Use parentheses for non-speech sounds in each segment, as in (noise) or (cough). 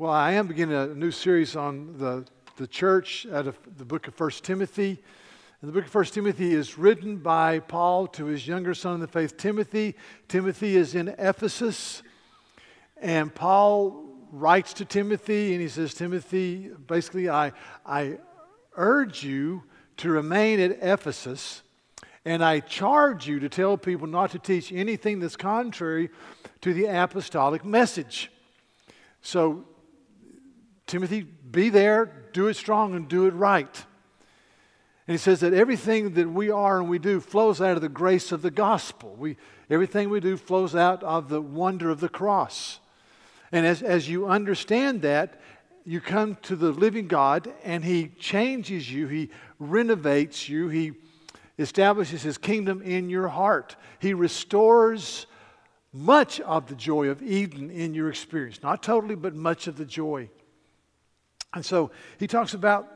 Well, I am beginning a new series on the, the church out of the book of 1 Timothy. And the book of 1 Timothy is written by Paul to his younger son in the faith, Timothy. Timothy is in Ephesus. And Paul writes to Timothy and he says, Timothy, basically, I, I urge you to remain at Ephesus. And I charge you to tell people not to teach anything that's contrary to the apostolic message. So Timothy, be there, do it strong, and do it right. And he says that everything that we are and we do flows out of the grace of the gospel. We, everything we do flows out of the wonder of the cross. And as, as you understand that, you come to the living God and He changes you, He renovates you, He establishes His kingdom in your heart. He restores much of the joy of Eden in your experience. Not totally, but much of the joy. And so he talks about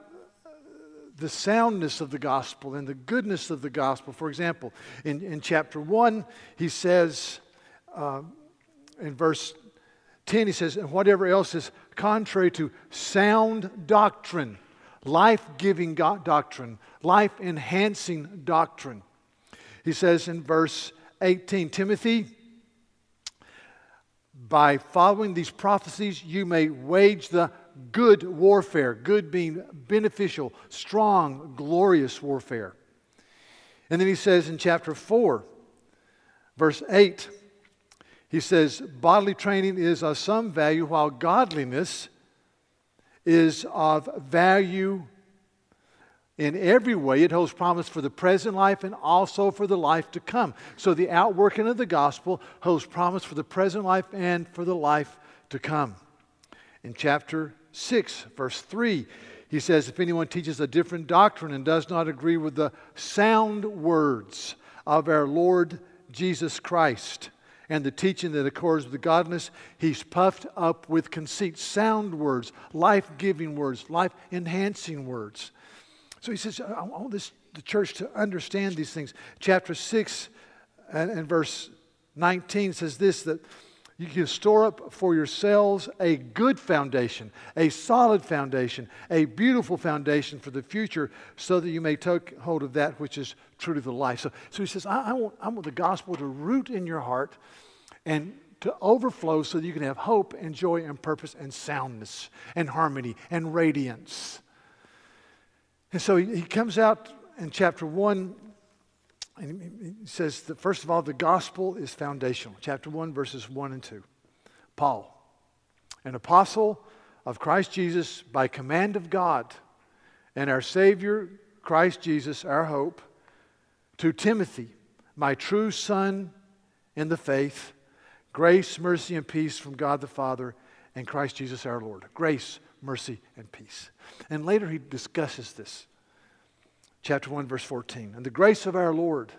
the soundness of the gospel and the goodness of the gospel. For example, in, in chapter 1, he says, uh, in verse 10, he says, and whatever else is contrary to sound doctrine, life giving doctrine, life enhancing doctrine. He says in verse 18, Timothy, by following these prophecies, you may wage the good warfare, good being beneficial, strong, glorious warfare. And then he says in chapter 4, verse 8, he says, bodily training is of some value, while godliness is of value in every way. It holds promise for the present life and also for the life to come. So the outworking of the gospel holds promise for the present life and for the life to come. In chapter 6, verse 3, he says, If anyone teaches a different doctrine and does not agree with the sound words of our Lord Jesus Christ and the teaching that accords with godliness, he's puffed up with conceit. Sound words, life giving words, life enhancing words. So he says, I want this, the church to understand these things. Chapter 6 and, and verse 19 says this that you can store up for yourselves a good foundation, a solid foundation, a beautiful foundation for the future, so that you may take hold of that which is true to the life. So, so he says, I, I, want, I want the gospel to root in your heart and to overflow so that you can have hope and joy and purpose and soundness and harmony and radiance. And so he, he comes out in chapter 1 and he says that, first of all, the gospel is foundational. Chapter 1, verses 1 and 2. Paul, an apostle of Christ Jesus by command of God, and our Savior, Christ Jesus, our hope, to Timothy, my true son in the faith, grace, mercy, and peace from God the Father and Christ Jesus our Lord. Grace, mercy, and peace. And later he discusses this chapter 1, verse 14. And the grace of our Lord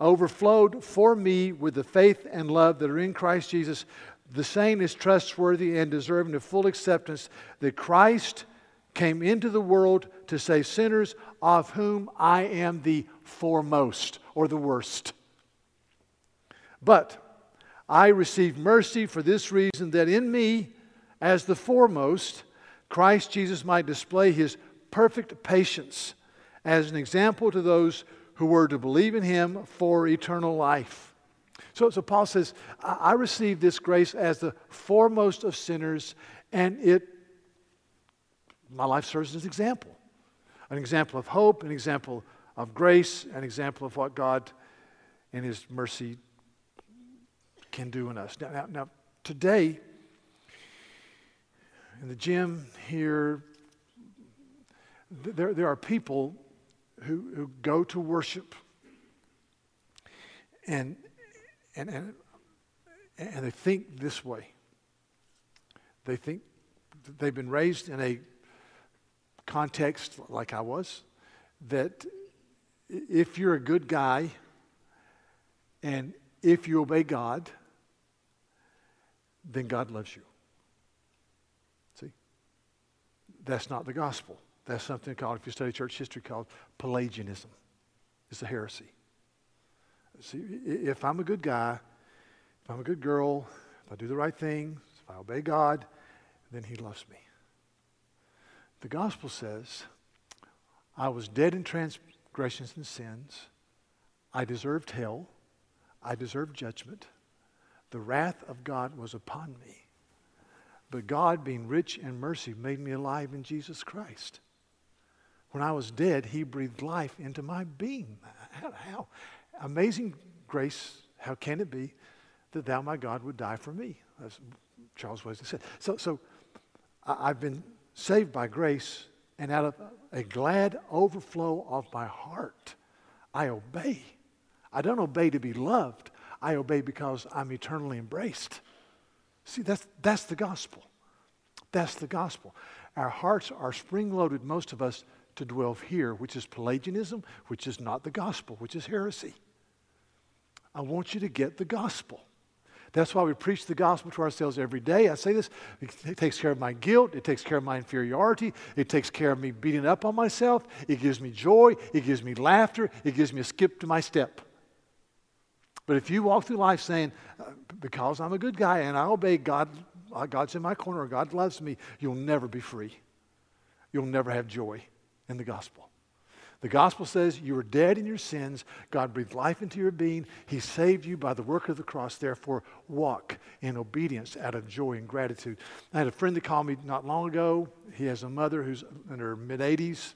overflowed for me with the faith and love that are in Christ Jesus. The same is trustworthy and deserving of full acceptance that Christ came into the world to save sinners, of whom I am the foremost or the worst. But I received mercy for this reason that in me, as the foremost, Christ Jesus might display his perfect patience as an example to those who were to believe in him for eternal life. So, so Paul says, I, received this grace as the foremost of sinners, and it my life serves as an example. An example of hope, an example of grace, an example of what God in His mercy can do in us. Now, now, now today, in the gym here, there, there are people who, who go to worship and, and, and, and they think this way. They think they've been raised in a context like I was, that if you're a good guy and if you obey God, then God loves you. See? That's not the gospel. That's something called, if you study church history, called Pelagianism. It's a heresy. See, if I'm a good guy, if I'm a good girl, if I do the right thing, if I obey God, then he loves me. The gospel says, I was dead in transgressions and sins. I deserved hell. I deserved judgment. The wrath of God was upon me. But God, being rich in mercy, made me alive in Jesus Christ. When I was dead, He breathed life into my being. How, how amazing grace, how can it be that Thou, my God, would die for me? As Charles Wesley said. So, so I've been saved by grace, and out of a glad overflow of my heart, I obey. I don't obey to be loved, I obey because I'm eternally embraced. See, that's, that's the gospel. That's the gospel. Our hearts are spring loaded, most of us, to dwell here, which is Pelagianism, which is not the gospel, which is heresy. I want you to get the gospel. That's why we preach the gospel to ourselves every day. I say this, it takes care of my guilt, it takes care of my inferiority, it takes care of me beating up on myself, it gives me joy, it gives me laughter, it gives me a skip to my step. But if you walk through life saying, uh, because I'm a good guy and I obey God, uh, God's in my corner, God loves me, you'll never be free. You'll never have joy in the gospel. The gospel says you were dead in your sins. God breathed life into your being. He saved you by the work of the cross. Therefore, walk in obedience out of joy and gratitude. I had a friend that called me not long ago. He has a mother who's in her mid 80s.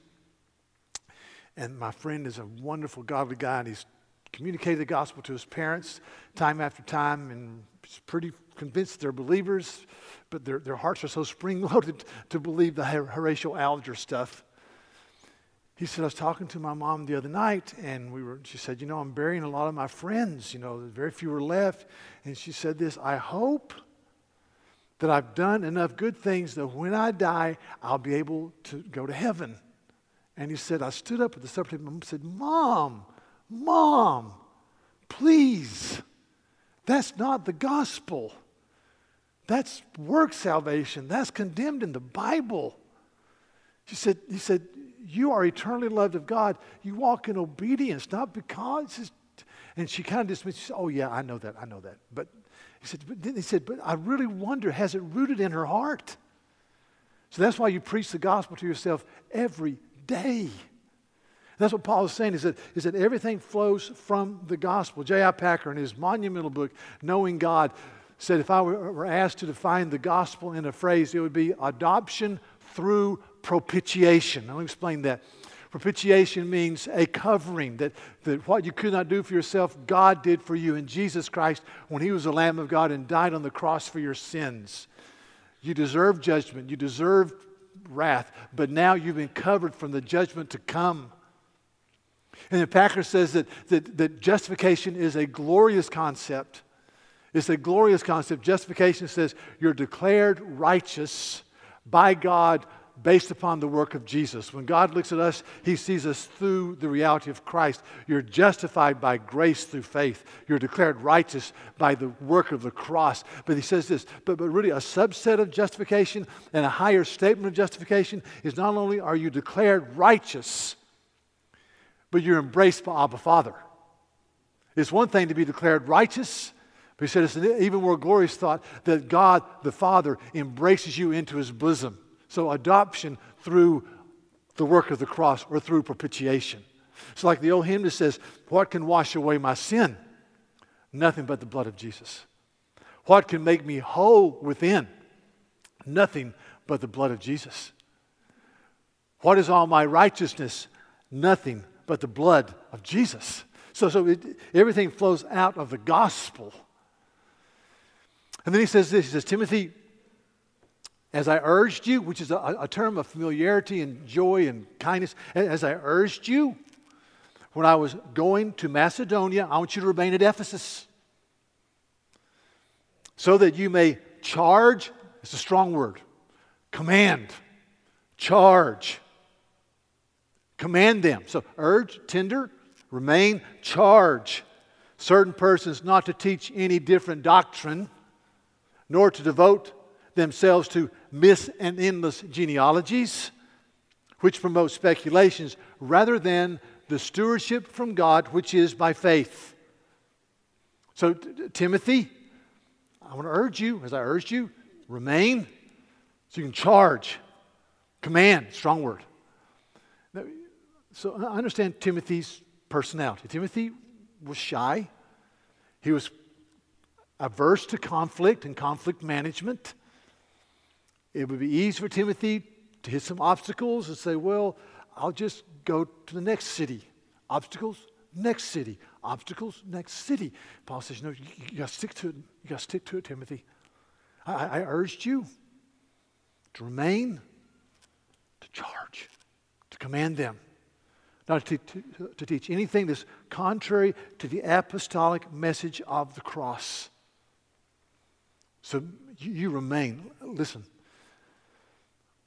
And my friend is a wonderful, godly guy, and he's communicated the gospel to his parents time after time, and he's pretty convinced they're believers, but their, their hearts are so spring loaded (laughs) to believe the Horatio Alger stuff. He said, I was talking to my mom the other night, and we were, she said, You know, I'm burying a lot of my friends. You know, very few are left. And she said this I hope that I've done enough good things that when I die, I'll be able to go to heaven. And he said, I stood up at the supper table and said, Mom, Mom, please, that's not the gospel. That's work salvation. That's condemned in the Bible. She said, he said, you are eternally loved of God. You walk in obedience, not because. And she kind of dismissed. She said, "Oh yeah, I know that. I know that." But he said, but then he said, "But I really wonder, has it rooted in her heart?" So that's why you preach the gospel to yourself every day. That's what Paul is saying He said, is that, is that everything flows from the gospel. J.I. Packer, in his monumental book, Knowing God, said if I were asked to define the gospel in a phrase, it would be adoption through propitiation. I'll explain that. Propitiation means a covering, that, that what you could not do for yourself, God did for you in Jesus Christ when He was the Lamb of God and died on the cross for your sins. You deserve judgment, you deserve wrath, but now you've been covered from the judgment to come. And the Packer says that, that, that justification is a glorious concept. It's a glorious concept. Justification says you're declared righteous by God based upon the work of Jesus. When God looks at us, He sees us through the reality of Christ. You're justified by grace through faith. You're declared righteous by the work of the cross. But He says this, but, but really, a subset of justification and a higher statement of justification is not only are you declared righteous, but you're embraced by Abba Father. It's one thing to be declared righteous. But he said it's an even more glorious thought that God the Father embraces you into his bosom. So, adoption through the work of the cross or through propitiation. It's like the old hymn that says, What can wash away my sin? Nothing but the blood of Jesus. What can make me whole within? Nothing but the blood of Jesus. What is all my righteousness? Nothing but the blood of Jesus. So, so it, everything flows out of the gospel. And then he says this He says, Timothy, as I urged you, which is a, a term of familiarity and joy and kindness, as I urged you when I was going to Macedonia, I want you to remain at Ephesus so that you may charge, it's a strong word, command, charge, command them. So urge, tender, remain, charge certain persons not to teach any different doctrine, nor to devote themselves to myths and endless genealogies, which promote speculations rather than the stewardship from God, which is by faith. So, Timothy, I want to urge you, as I urged you, remain, So you can charge, command, strong word. So I understand Timothy's personality. Timothy was shy. He was averse to conflict and conflict management. It would be easy for Timothy to hit some obstacles and say, Well, I'll just go to the next city. Obstacles, next city. Obstacles, next city. Paul says, No, you, you got to stick to it. You got to stick to it, Timothy. I, I urged you to remain, to charge, to command them, not to, to, to teach anything that's contrary to the apostolic message of the cross. So you, you remain. Listen,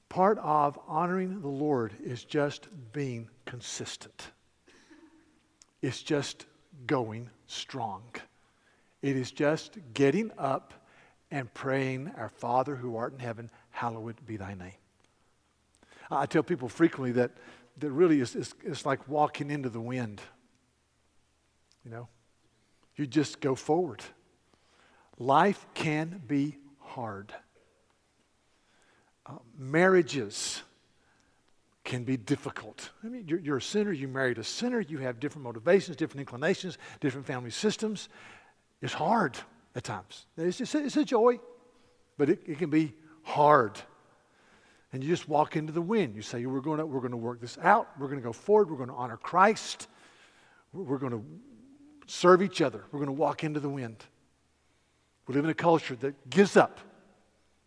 part of honoring the Lord is just being consistent, it's just going strong. It is just getting up and praying, Our Father who art in heaven, hallowed be thy name. I tell people frequently that, that really is, is, it's like walking into the wind. You know, you just go forward. Life can be hard. Uh, marriages can be difficult. I mean, you're, you're, a sinner, you married a sinner, you have different motivations, different inclinations, different family systems. It's hard at times. It's, just, it's a joy, but it, it can be hard. And you just walk into the wind. You say, we're going we're going to work this out. We're going to go forward. We're going to honor Christ. We're going to serve each other. We're going to walk into the wind. We live in a culture that gives up,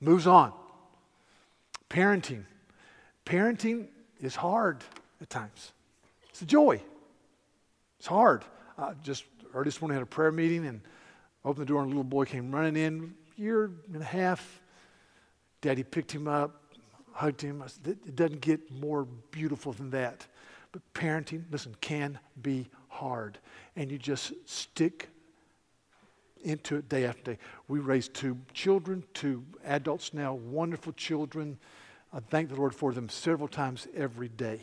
moves on. Parenting. Parenting is hard at times. It's a joy. It's hard. I just early this morning had a prayer meeting and opened the door and a little boy came running in, year and a half. Daddy picked him up, hugged him. Said, it doesn't get more beautiful than that. But parenting, listen, can be hard. And you just stick into it day after day. We raised two children, two adults now, wonderful children. I thank the Lord for them several times every day.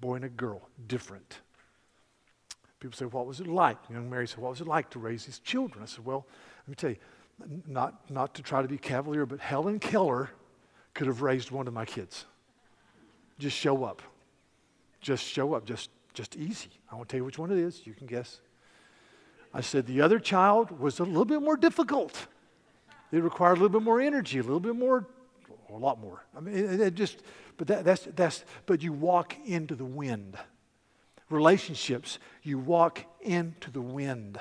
Boy and a girl, different. People say, What was it like? Young Mary said, What was it like to raise these children? I said, Well, let me tell you, not, not to try to be cavalier, but Helen Keller could have raised one of my kids. Just show up. Just show up. Just, just easy. I won't tell you which one it is. You can guess. I said, The other child was a little bit more difficult. It required a little bit more energy, a little bit more, a lot more. I mean, it, it just, but that, that's, that's, but you walk into the wind relationships, you walk into the wind.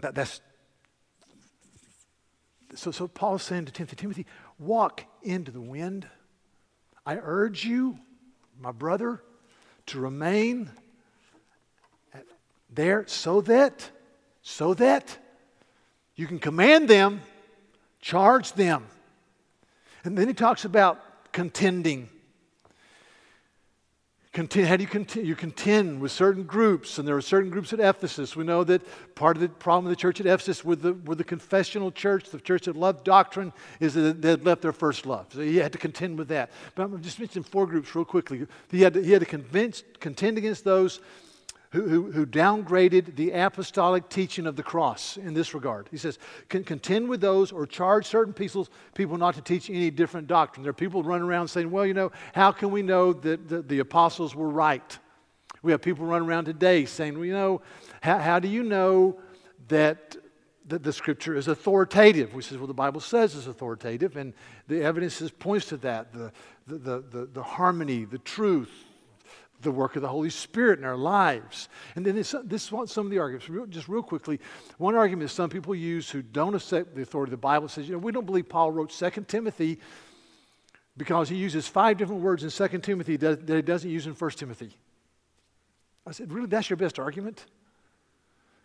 That, that's so, so Paul is saying to Timothy, Timothy, walk into the wind. I urge you, my brother, to remain there so that, so that you can command them, charge them. And then he talks about contending. Contend, how do you contend? You contend with certain groups, and there are certain groups at Ephesus. We know that part of the problem of the church at Ephesus with the, with the confessional church, the church that loved doctrine, is that they had left their first love. So he had to contend with that. But I'm just mentioning four groups real quickly. He had to, he had to convince, contend against those who, who, who, downgraded the apostolic teaching of the cross in this regard. He says, contend with those or charge certain people, not to teach any different doctrine. There are people running around saying, well, you know, how can we know that the, the apostles were right? We have people running around today saying, well, you know, how, how do you know that, that the scripture is authoritative? We say, well, the Bible says it's authoritative, and the evidence points to that the, the, the, the harmony, the truth, the work of the Holy Spirit in our lives. And then this, this is some of the arguments, just real quickly. One argument some people use who don't accept the authority of the Bible says, you know, we don't believe Paul wrote 2 Timothy because he uses five different words in 2 Timothy that, that he doesn't use in 1 Timothy. I said, really, that's your best argument?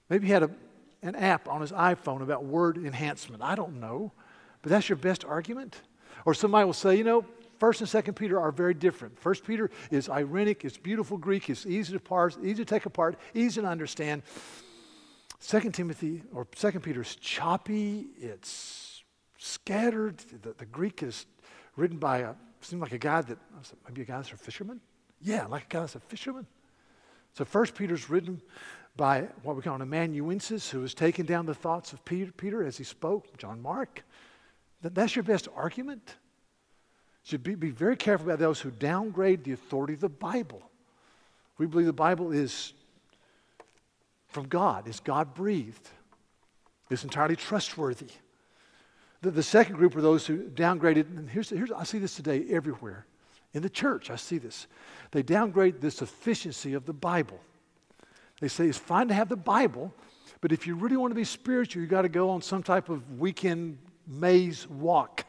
Maybe he had a, an app on his iPhone about word enhancement. I don't know. But that's your best argument? Or somebody will say, you know, First and Second Peter are very different. First Peter is ironic, it's beautiful Greek, it's easy to parse, easy to take apart, easy to understand. Second Timothy or Second Peter is choppy, it's scattered. The, the Greek is written by a seemed like a guy that maybe a guy that's a fisherman. Yeah, like a guy that's a fisherman. So First Peter's written by what we call an amanuensis, who has taken down the thoughts of Peter, Peter as he spoke, John Mark. that's your best argument. Should be, be very careful about those who downgrade the authority of the Bible. We believe the Bible is from God, is God breathed, is entirely trustworthy. The, the second group are those who downgraded, and here's, here's, I see this today everywhere. In the church, I see this. They downgrade the sufficiency of the Bible. They say it's fine to have the Bible, but if you really want to be spiritual, you've got to go on some type of weekend maze walk.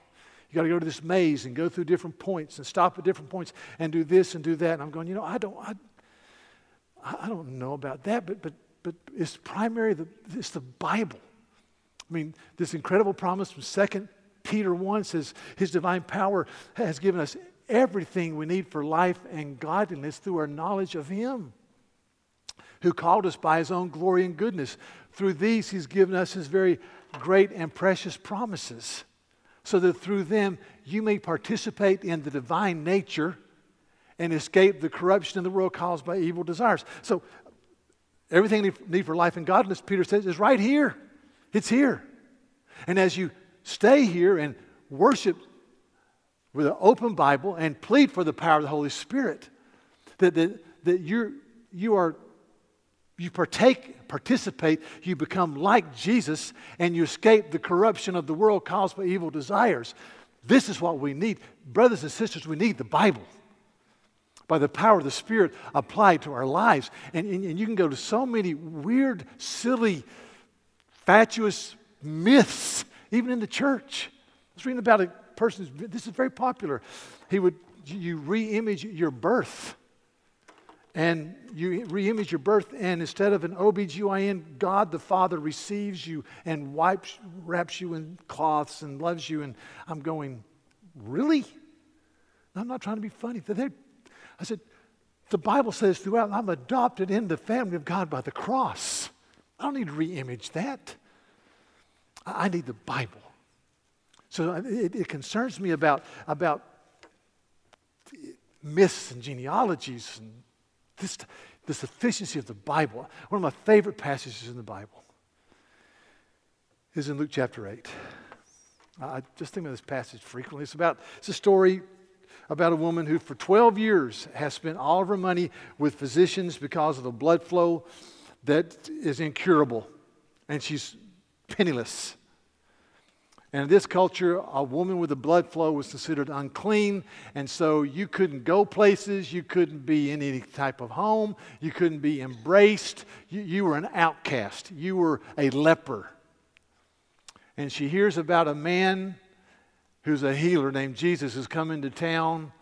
You got to go to this maze and go through different points and stop at different points and do this and do that. And I'm going, you know, I don't, I, I don't know about that, but, but, but it's primary, the, it's the Bible. I mean, this incredible promise from 2 Peter 1 says, His divine power has given us everything we need for life and godliness through our knowledge of Him, who called us by His own glory and goodness. Through these, He's given us His very great and precious promises, so that through them you may participate in the divine nature and escape the corruption in the world caused by evil desires. So, everything you need for life and godliness, Peter says, is right here. It's here. And as you stay here and worship with an open Bible and plead for the power of the Holy Spirit, that, that, that you're, you are you partake, participate, you become like Jesus, and you escape the corruption of the world caused by evil desires. This is what we need. Brothers and sisters, we need the Bible by the power of the Spirit applied to our lives. And, and, and you can go to so many weird, silly, fatuous myths, even in the church. I was reading about a person, this is very popular. He would, you re image your birth. And you reimage your birth, and instead of an OBGYN, God the Father receives you and wipes, wraps you in cloths and loves you. And I'm going, really? I'm not trying to be funny. I said, the Bible says throughout, I'm adopted in the family of God by the cross. I don't need to reimage that. I need the Bible. So it, it, concerns me about, about myths and genealogies and this, the sufficiency of the Bible. One of my favorite passages in the Bible is in Luke chapter 8. I just think of this passage frequently. It's about it's a story about a woman who for 12 years has spent all of her money with physicians because of a blood flow that is incurable and she's penniless. And in this culture, a woman with a blood flow was considered unclean, and so you couldn't go places, you couldn't be in any type of home, you couldn't be embraced, you, you were an outcast, you were a leper. And she hears about a man who's a healer named Jesus who's come into town,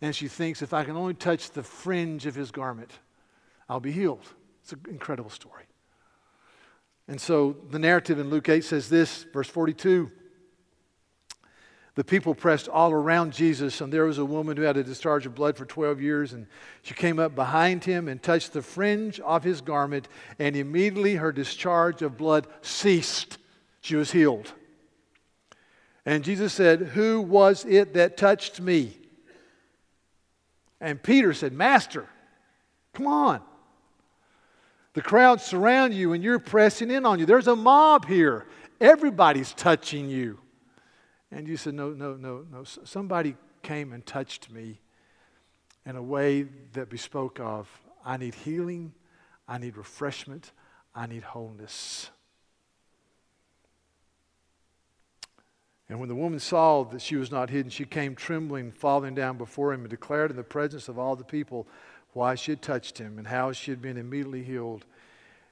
and she thinks, if I can only touch the fringe of his garment, I'll be healed. It's an incredible story. And so the narrative in Luke 8 says this, verse 42. The people pressed all around Jesus, and there was a woman who had a discharge of blood for 12 years, and she came up behind him and touched the fringe of his garment, and immediately her discharge of blood ceased. She was healed. And Jesus said, Who was it that touched me? And Peter said, Master, come on. The crowds surround you and you're pressing in on you. There's a mob here. Everybody's touching you. And you said, No, no, no, no. Somebody came and touched me in a way that bespoke of I need healing, I need refreshment, I need wholeness. And when the woman saw that she was not hidden, she came trembling, falling down before him, and declared in the presence of all the people why she had touched him and how she had been immediately healed.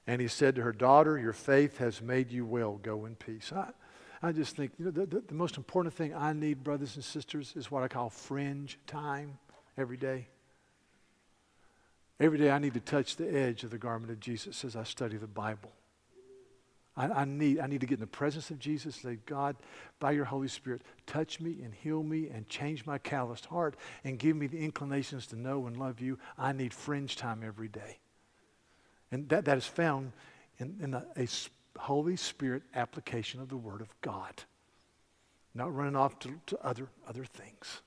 And he said to her, Daughter, your faith has made you well. Go in peace. I, I just think you know, the, the, the most important thing I need, brothers and sisters, is what I call fringe time every day. Every day I need to touch the edge of the garment of Jesus as I study the Bible. I, I, need, I need to get in the presence of Jesus say, God, by your Holy Spirit, touch me and heal me and change my calloused heart and give me the inclinations to know and love you. I need fringe time every day. And that, that is found in, in a, a Holy Spirit application of the Word of God, not running off to, to other, other things.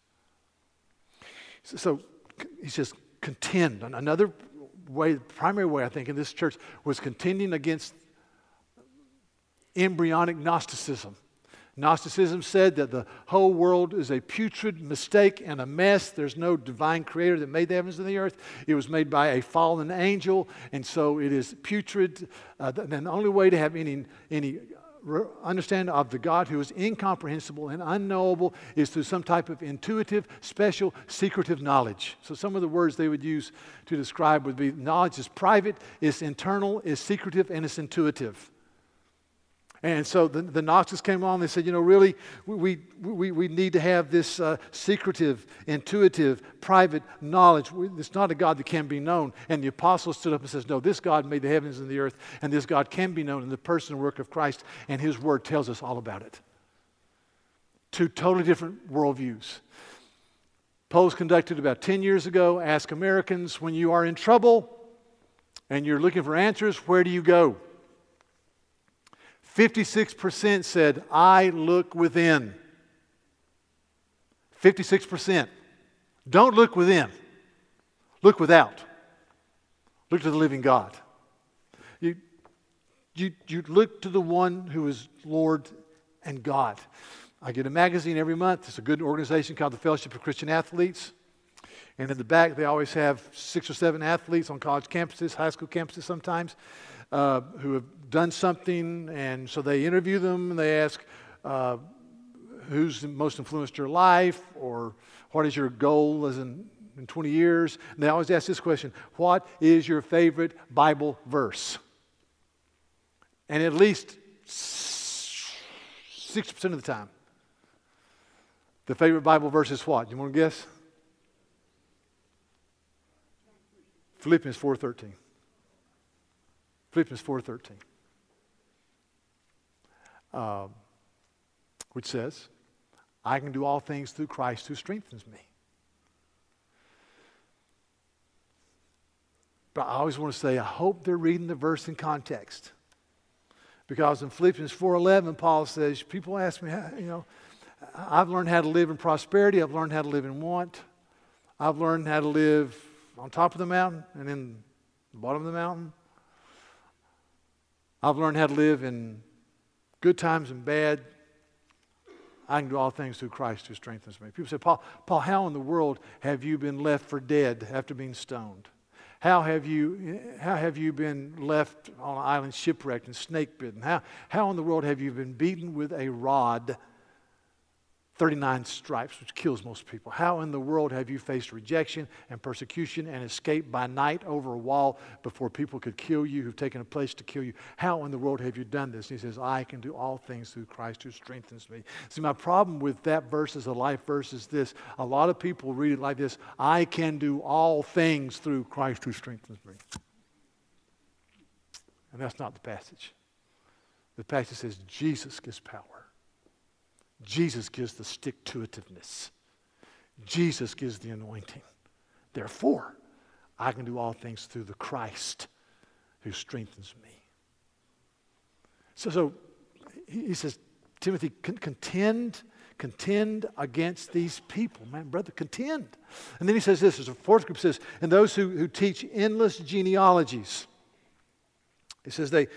So, so he says, contend. Another way, primary way, I think, in this church was contending against embryonic Gnosticism. Gnosticism said that the whole world is a putrid mistake and a mess. There's no divine creator that made the heavens and the earth. It was made by a fallen angel, and so it is putrid. Uh, and the only way to have any, any understanding of the God who is incomprehensible and unknowable is through some type of intuitive, special, secretive knowledge. So, some of the words they would use to describe would be knowledge is private, it's internal, it's secretive, and it's intuitive. And so the, the Gnostics came along they said, you know, really, we, we, we need to have this uh, secretive, intuitive, private knowledge. It's not a God that can be known. And the apostles stood up and says, no, this God made the heavens and the earth, and this God can be known in the person and work of Christ, and his word tells us all about it. Two totally different worldviews. Polls conducted about 10 years ago ask Americans, when you are in trouble and you're looking for answers, where do you go? 56% said, I look within. 56%. Don't look within, look without. Look to the living God. You, you, you look to the one who is Lord and God. I get a magazine every month. It's a good organization called the Fellowship of Christian Athletes. And in the back, they always have six or seven athletes on college campuses, high school campuses sometimes, uh, who have done something, and so they interview them and they ask, uh, who's most influenced your life, or what is your goal as in, in 20 years? And they always ask this question What is your favorite Bible verse? And at least 60% of the time, the favorite Bible verse is what? You want to guess? Philippians 4:13. Philippians 4:13 uh, which says, I can do all things through Christ who strengthens me. But I always want to say, I hope they're reading the verse in context. Because in Philippians 4.11, Paul says, people ask me, you know, I've learned how to live in prosperity. I've learned how to live in want. I've learned how to live on top of the mountain and in the bottom of the mountain. I've learned how to live in good times and bad, I can do all things through Christ who strengthens me. People say, Paul, Paul, how in the world have you been left for dead after being stoned? How have you, how have you been left on an island shipwrecked and snake bitten? How, how in the world have you been beaten with a rod 39 stripes, which kills most people. How in the world have you faced rejection and persecution and escaped by night over a wall before people could kill you, who've taken a place to kill you? How in the world have you done this? And he says, I can do all things through Christ who strengthens me. See, my problem with that verse as a life verse is this. A lot of people read it like this I can do all things through Christ who strengthens me. And that's not the passage. The passage says Jesus gives power. Jesus gives the stick to itiveness. Jesus gives the anointing. Therefore, I can do all things through the Christ who strengthens me. So, so he says, Timothy, contend, contend against these people. Man, brother, contend. And then he says this, there's a fourth group says, and those who, who teach endless genealogies. He says they,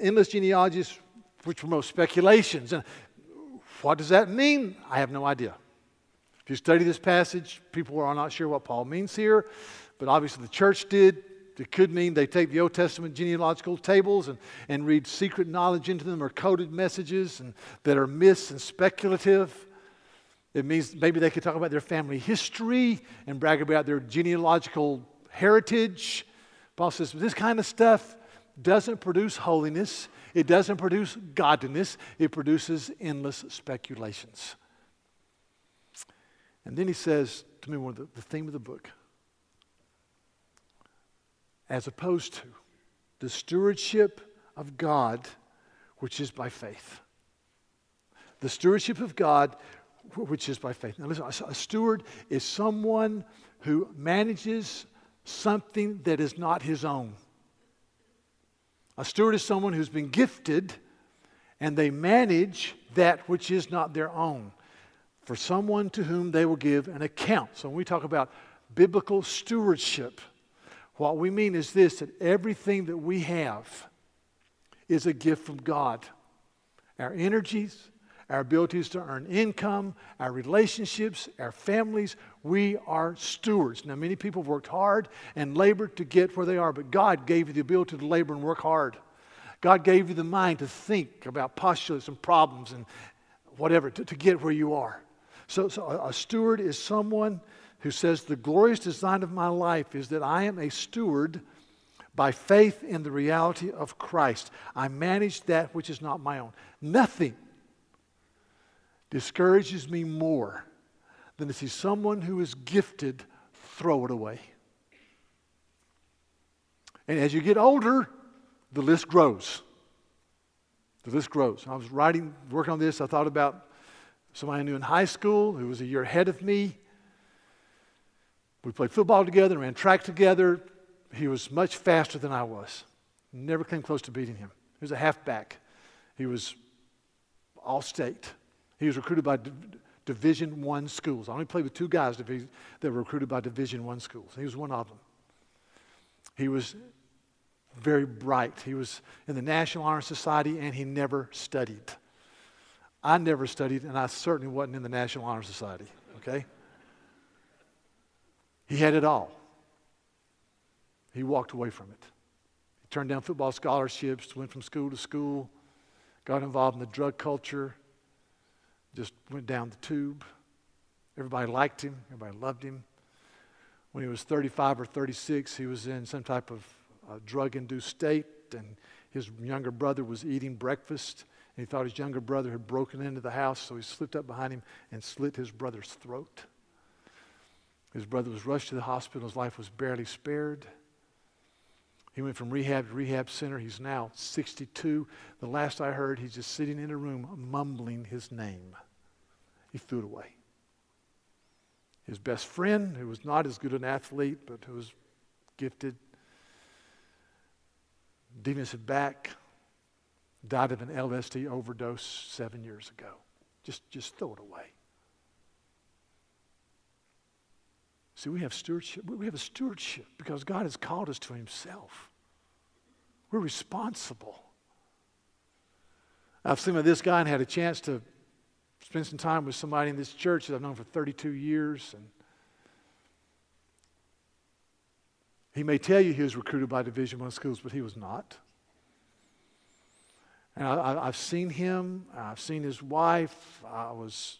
endless genealogies which promote speculations. And what does that mean? I have no idea. If you study this passage, people are not sure what Paul means here, but obviously the church did. It could mean they take the Old Testament genealogical tables and, and read secret knowledge into them or coded messages and, that are myths and speculative. It means maybe they could talk about their family history and brag about their genealogical heritage. Paul says, this kind of stuff doesn't produce holiness, it doesn't produce godliness, it produces endless speculations. And then he says to me, one of the, the theme of the book, as opposed to the stewardship of God, which is by faith. The stewardship of God, which is by faith. Now, listen, a steward is someone who manages something that is not his own. A steward is someone who's been gifted and they manage that which is not their own for someone to whom they will give an account. So when we talk about biblical stewardship, what we mean is this that everything that we have is a gift from God. Our energies, our abilities to earn income, our relationships, our families. We are stewards. Now, many people have worked hard and labored to get where they are, but God gave you the ability to labor and work hard. God gave you the mind to think about postulates and problems and whatever to, to get where you are. So, so a, a steward is someone who says, The glorious design of my life is that I am a steward by faith in the reality of Christ. I manage that which is not my own. Nothing discourages me more than to see someone who is gifted throw it away. And as you get older, the list grows. The list grows. I was writing, working on this. I thought about somebody I knew in high school who was a year ahead of me. We played football together, ran track together. He was much faster than I was. Never came close to beating him. He was a halfback. He was all state. He was recruited by Division One schools. I only played with two guys that were recruited by Division One schools. He was one of them. He was very bright. He was in the National Honor Society, and he never studied. I never studied, and I certainly wasn't in the National Honor Society. Okay. He had it all. He walked away from it. He turned down football scholarships, went from school to school, got involved in the drug culture, just went down the tube. Everybody liked him, everybody loved him. When he was 35 or 36, he was in some type of uh, drug induced state, and his younger brother was eating breakfast. And he thought his younger brother had broken into the house, so he slipped up behind him and slit his brother's throat. His brother was rushed to the hospital. His life was barely spared. He went from rehab to rehab center. He's now 62. The last I heard, he's just sitting in a room mumbling his name. He threw it away. His best friend, who was not as good an athlete, but who was gifted, defensive back, died of an LSD overdose seven years ago. Just, just throw it away. See, we have stewardship. We have a stewardship because God has called us to Himself. We're responsible. I've seen with this guy and had a chance to spend some time with somebody in this church that I've known for 32 years. And he may tell you he was recruited by Division One schools, but he was not. And I, have seen him. I've seen his wife. I was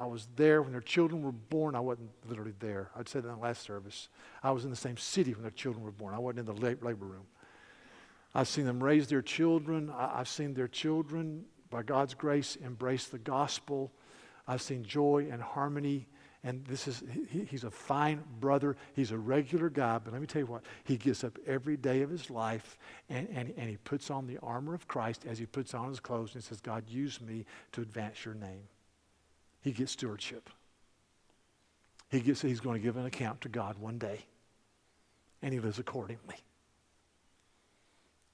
I was there when their children were born. I wasn't literally there. I'd said that in the last service. I was in the same city when their children were born. I wasn't in the labor room. I've seen them raise their children. I've seen their children, by God's grace, embrace the gospel. I've seen joy and harmony. And this is, he, he's a fine brother. He's a regular guy. But let me tell you what, he gets up every day of his life and, and, and he puts on the armor of Christ as he puts on his clothes and says, God, use me to advance your name he gets stewardship. He gets he's going to give an account to God one day. And he lives accordingly.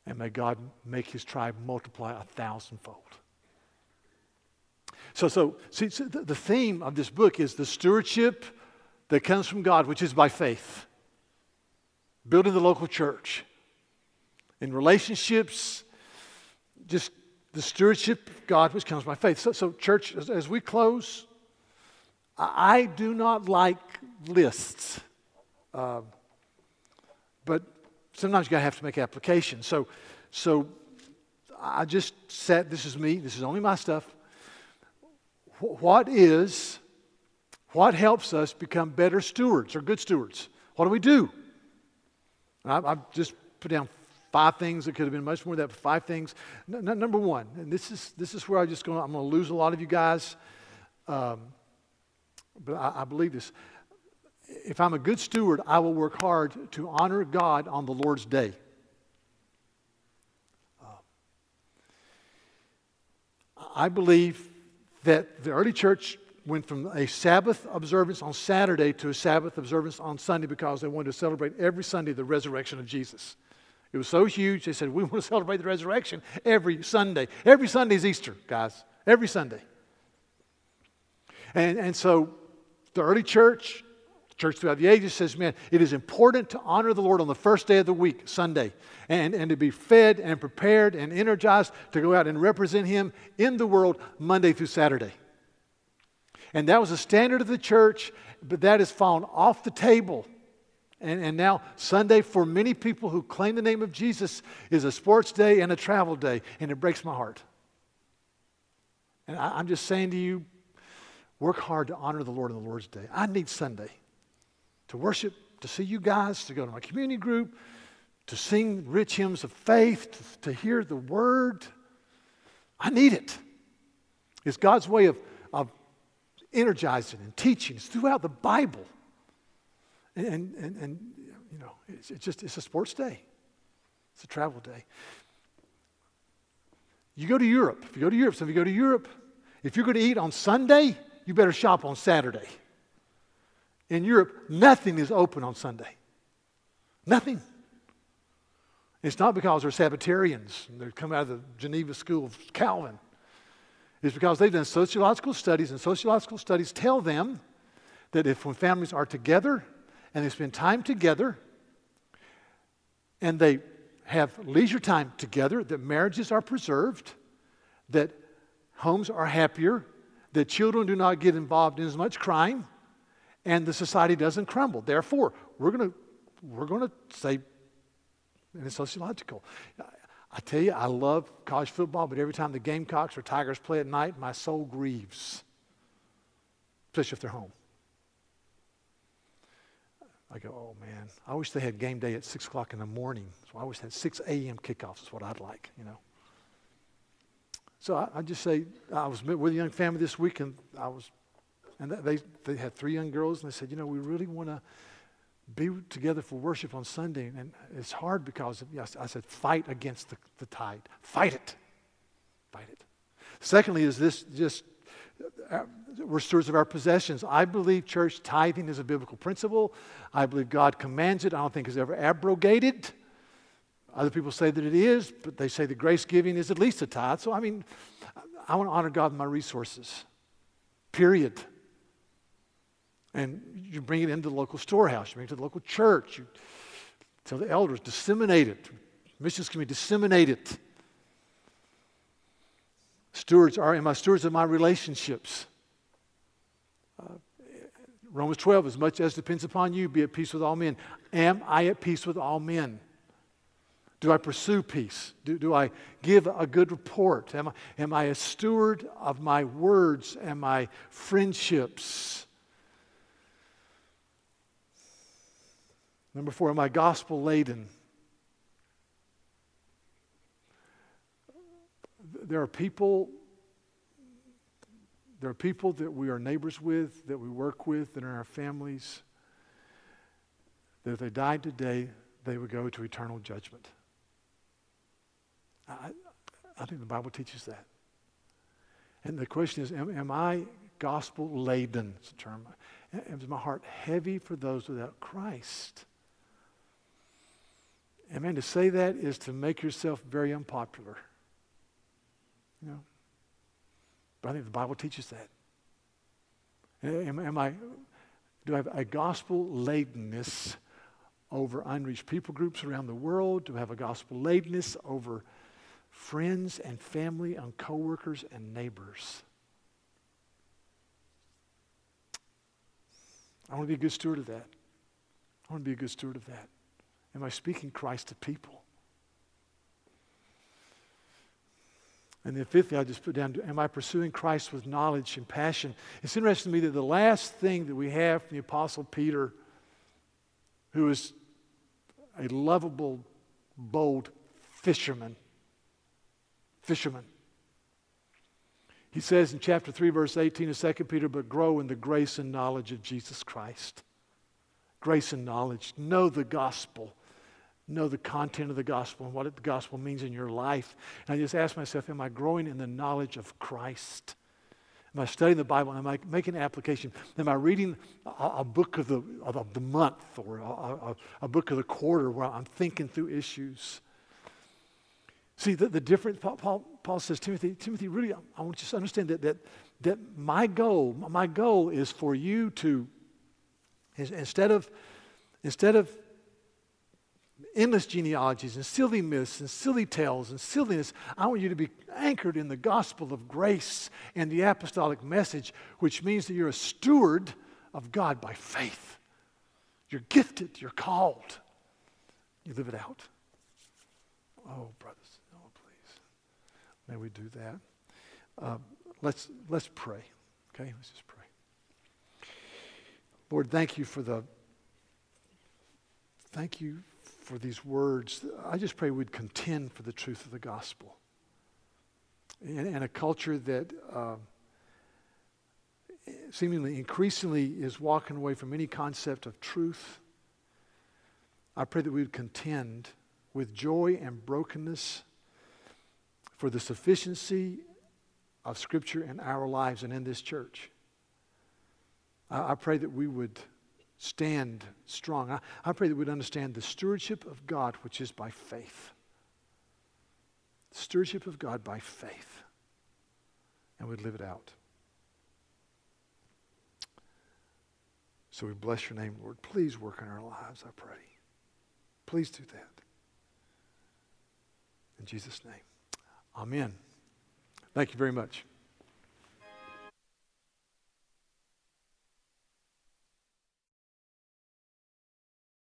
And may God make his tribe multiply a thousandfold. So, so see, so the theme of this book is the stewardship that comes from God, which is by faith. Building the local church. In relationships, just the stewardship of God which comes by faith. So, so church, as, as we close, I, I do not like lists. Uh, but sometimes you gotta have to make applications. So, so I just said, this is me, this is only my stuff. What is, what helps us become better stewards or good stewards? What do we do? I, I've just put down five things. It could have been much more than that. Five things. N- n- number one, and this is this is where I'm just going. I'm going to lose a lot of you guys, um, but I, I believe this. If I'm a good steward, I will work hard to honor God on the Lord's day. Uh, I believe that the early church went from a Sabbath observance on Saturday to a Sabbath observance on Sunday because they wanted to celebrate every Sunday the resurrection of Jesus. It was so huge, they said, We want to (laughs) celebrate the resurrection every Sunday. Every Sunday is Easter, guys. Every Sunday. And, and so the early church church throughout the ages says, man, it is important to honor the Lord on the first day of the week, Sunday, and, and to be fed and prepared and energized to go out and represent Him in the world Monday through Saturday. And that was the standard of the church, but that has fallen off the table. And, and now, Sunday, for many people who claim the name of Jesus, is a sports day and a travel day, and it breaks my heart. And I, I'm just saying to you, work hard to honor the Lord on the Lord's day. I need Sunday to worship, to see you guys, to go to my community group, to sing rich hymns of faith, to, to hear the word. I need it. It's God's way of, of energizing and teaching. It's throughout the Bible. And, and, and you know, it's, it's just, it's a sports day. It's a travel day. You go to Europe. If you go to Europe, so if you go to Europe, if you're going to eat on Sunday, you better shop on Saturday. In Europe, nothing is open on Sunday. Nothing. It's not because they're Sabbatarians and they come out of the Geneva School of Calvin. It's because they've done sociological studies, and sociological studies tell them that if when families are together and they spend time together and they have leisure time together, that marriages are preserved, that homes are happier, that children do not get involved in as much crime, and the society doesn't crumble. Therefore, we're going to we're going to say, and it's sociological. I tell you, I love college football, but every time the Gamecocks or Tigers play at night, my soul grieves, especially if they're home. I go, oh man, I wish they had game day at 6 o'clock in the morning. So I wish had 6 a.m. kickoffs, is what I'd like, you know. So I, I just say, I was with a young family this week, and I was and they, they had three young girls, and they said, You know, we really want to be together for worship on Sunday. And it's hard because of, yes, I said, fight against the, the tide. Fight it. Fight it. Secondly, is this just, uh, we're stewards of our possessions. I believe church tithing is a biblical principle. I believe God commands it. I don't think it's ever abrogated. Other people say that it is, but they say the grace giving is at least a tithe. So, I mean, I want to honor God with my resources. Period. And you bring it into the local storehouse, you bring it to the local church, you tell the elders, disseminate it. Missions can be disseminated. Stewards are, am I stewards of my relationships? Uh, Romans 12, as much as depends upon you, be at peace with all men. Am I at peace with all men? Do I pursue peace? Do, do I give a good report? Am I, am I a steward of my words and my friendships? Number four, am I gospel laden? There are people there are people that we are neighbors with, that we work with, that are our families, that if they died today, they would go to eternal judgment. I, I think the Bible teaches that. And the question is am, am I gospel laden? It's a term. Is my heart heavy for those without Christ? Amen. To say that is to make yourself very unpopular. You know? But I think the Bible teaches that. Am, am I, do I have a gospel ladenness over unreached people groups around the world? Do I have a gospel ladenness over friends and family and coworkers and neighbors? I want to be a good steward of that. I want to be a good steward of that. Am I speaking Christ to people? And then fifthly, I just put down, am I pursuing Christ with knowledge and passion? It's interesting to me that the last thing that we have from the Apostle Peter, who is a lovable, bold fisherman, fisherman. He says in chapter 3, verse 18 of 2 Peter, but grow in the grace and knowledge of Jesus Christ. Grace and knowledge. Know the gospel know the content of the gospel and what the gospel means in your life. And I just ask myself, am I growing in the knowledge of Christ? Am I studying the Bible? Am I making application? Am I reading a, a book of the, of the month or a, a, a, book of the quarter where I'm thinking through issues? See, the, the difference, Paul, Paul says, Timothy, Timothy, really, I want you to understand that, that, that my goal, my goal is for you to Instead of, instead of endless genealogies and silly myths and silly tales and silliness. I want you to be anchored in the gospel of grace and the apostolic message, which means that you're a steward of God by faith. You're gifted, you're called. You live it out. Oh, brothers, oh, please. May we do that. Uh, let's, let's pray. Okay, let's just pray. Lord, thank you for the, thank you for these words. I just pray we'd contend for the truth of the gospel. In, in a culture that uh, seemingly increasingly is walking away from any concept of truth, I pray that we would contend with joy and brokenness for the sufficiency of Scripture in our lives and in this church. I, I pray that we would stand strong. I, I pray that we'd understand the stewardship of God, which is by faith. Stewardship of God by faith. And we'd live it out. So we bless your name, Lord. Please work in our lives, I pray. Please do that. In Jesus' name. Amen. Thank you very much.